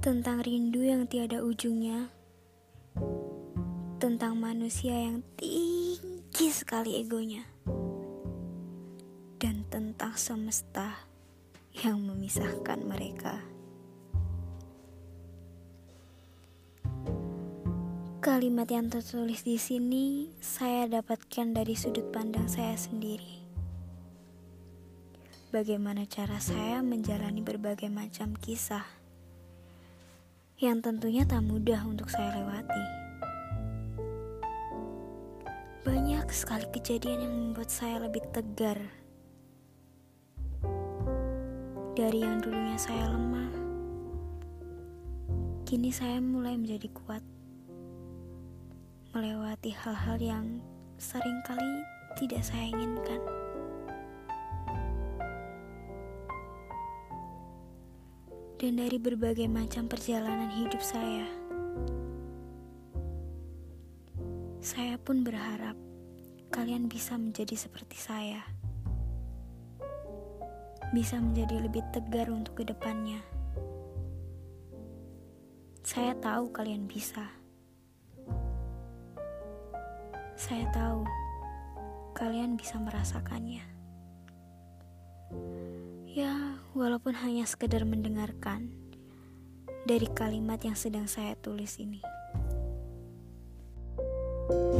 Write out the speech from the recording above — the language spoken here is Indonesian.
tentang rindu yang tiada ujungnya, tentang manusia yang tinggi sekali egonya, dan tentang semesta yang memisahkan mereka. Kalimat yang tertulis di sini saya dapatkan dari sudut pandang saya sendiri. Bagaimana cara saya menjalani berbagai macam kisah yang tentunya tak mudah untuk saya lewati. Banyak sekali kejadian yang membuat saya lebih tegar dari yang dulunya saya lemah. Kini saya mulai menjadi kuat, melewati hal-hal yang sering kali tidak saya inginkan. Dan dari berbagai macam perjalanan hidup saya. Saya pun berharap kalian bisa menjadi seperti saya, bisa menjadi lebih tegar untuk ke depannya. Saya tahu kalian bisa. Saya tahu kalian bisa merasakannya. Ya, walaupun hanya sekedar mendengarkan dari kalimat yang sedang saya tulis ini. thank you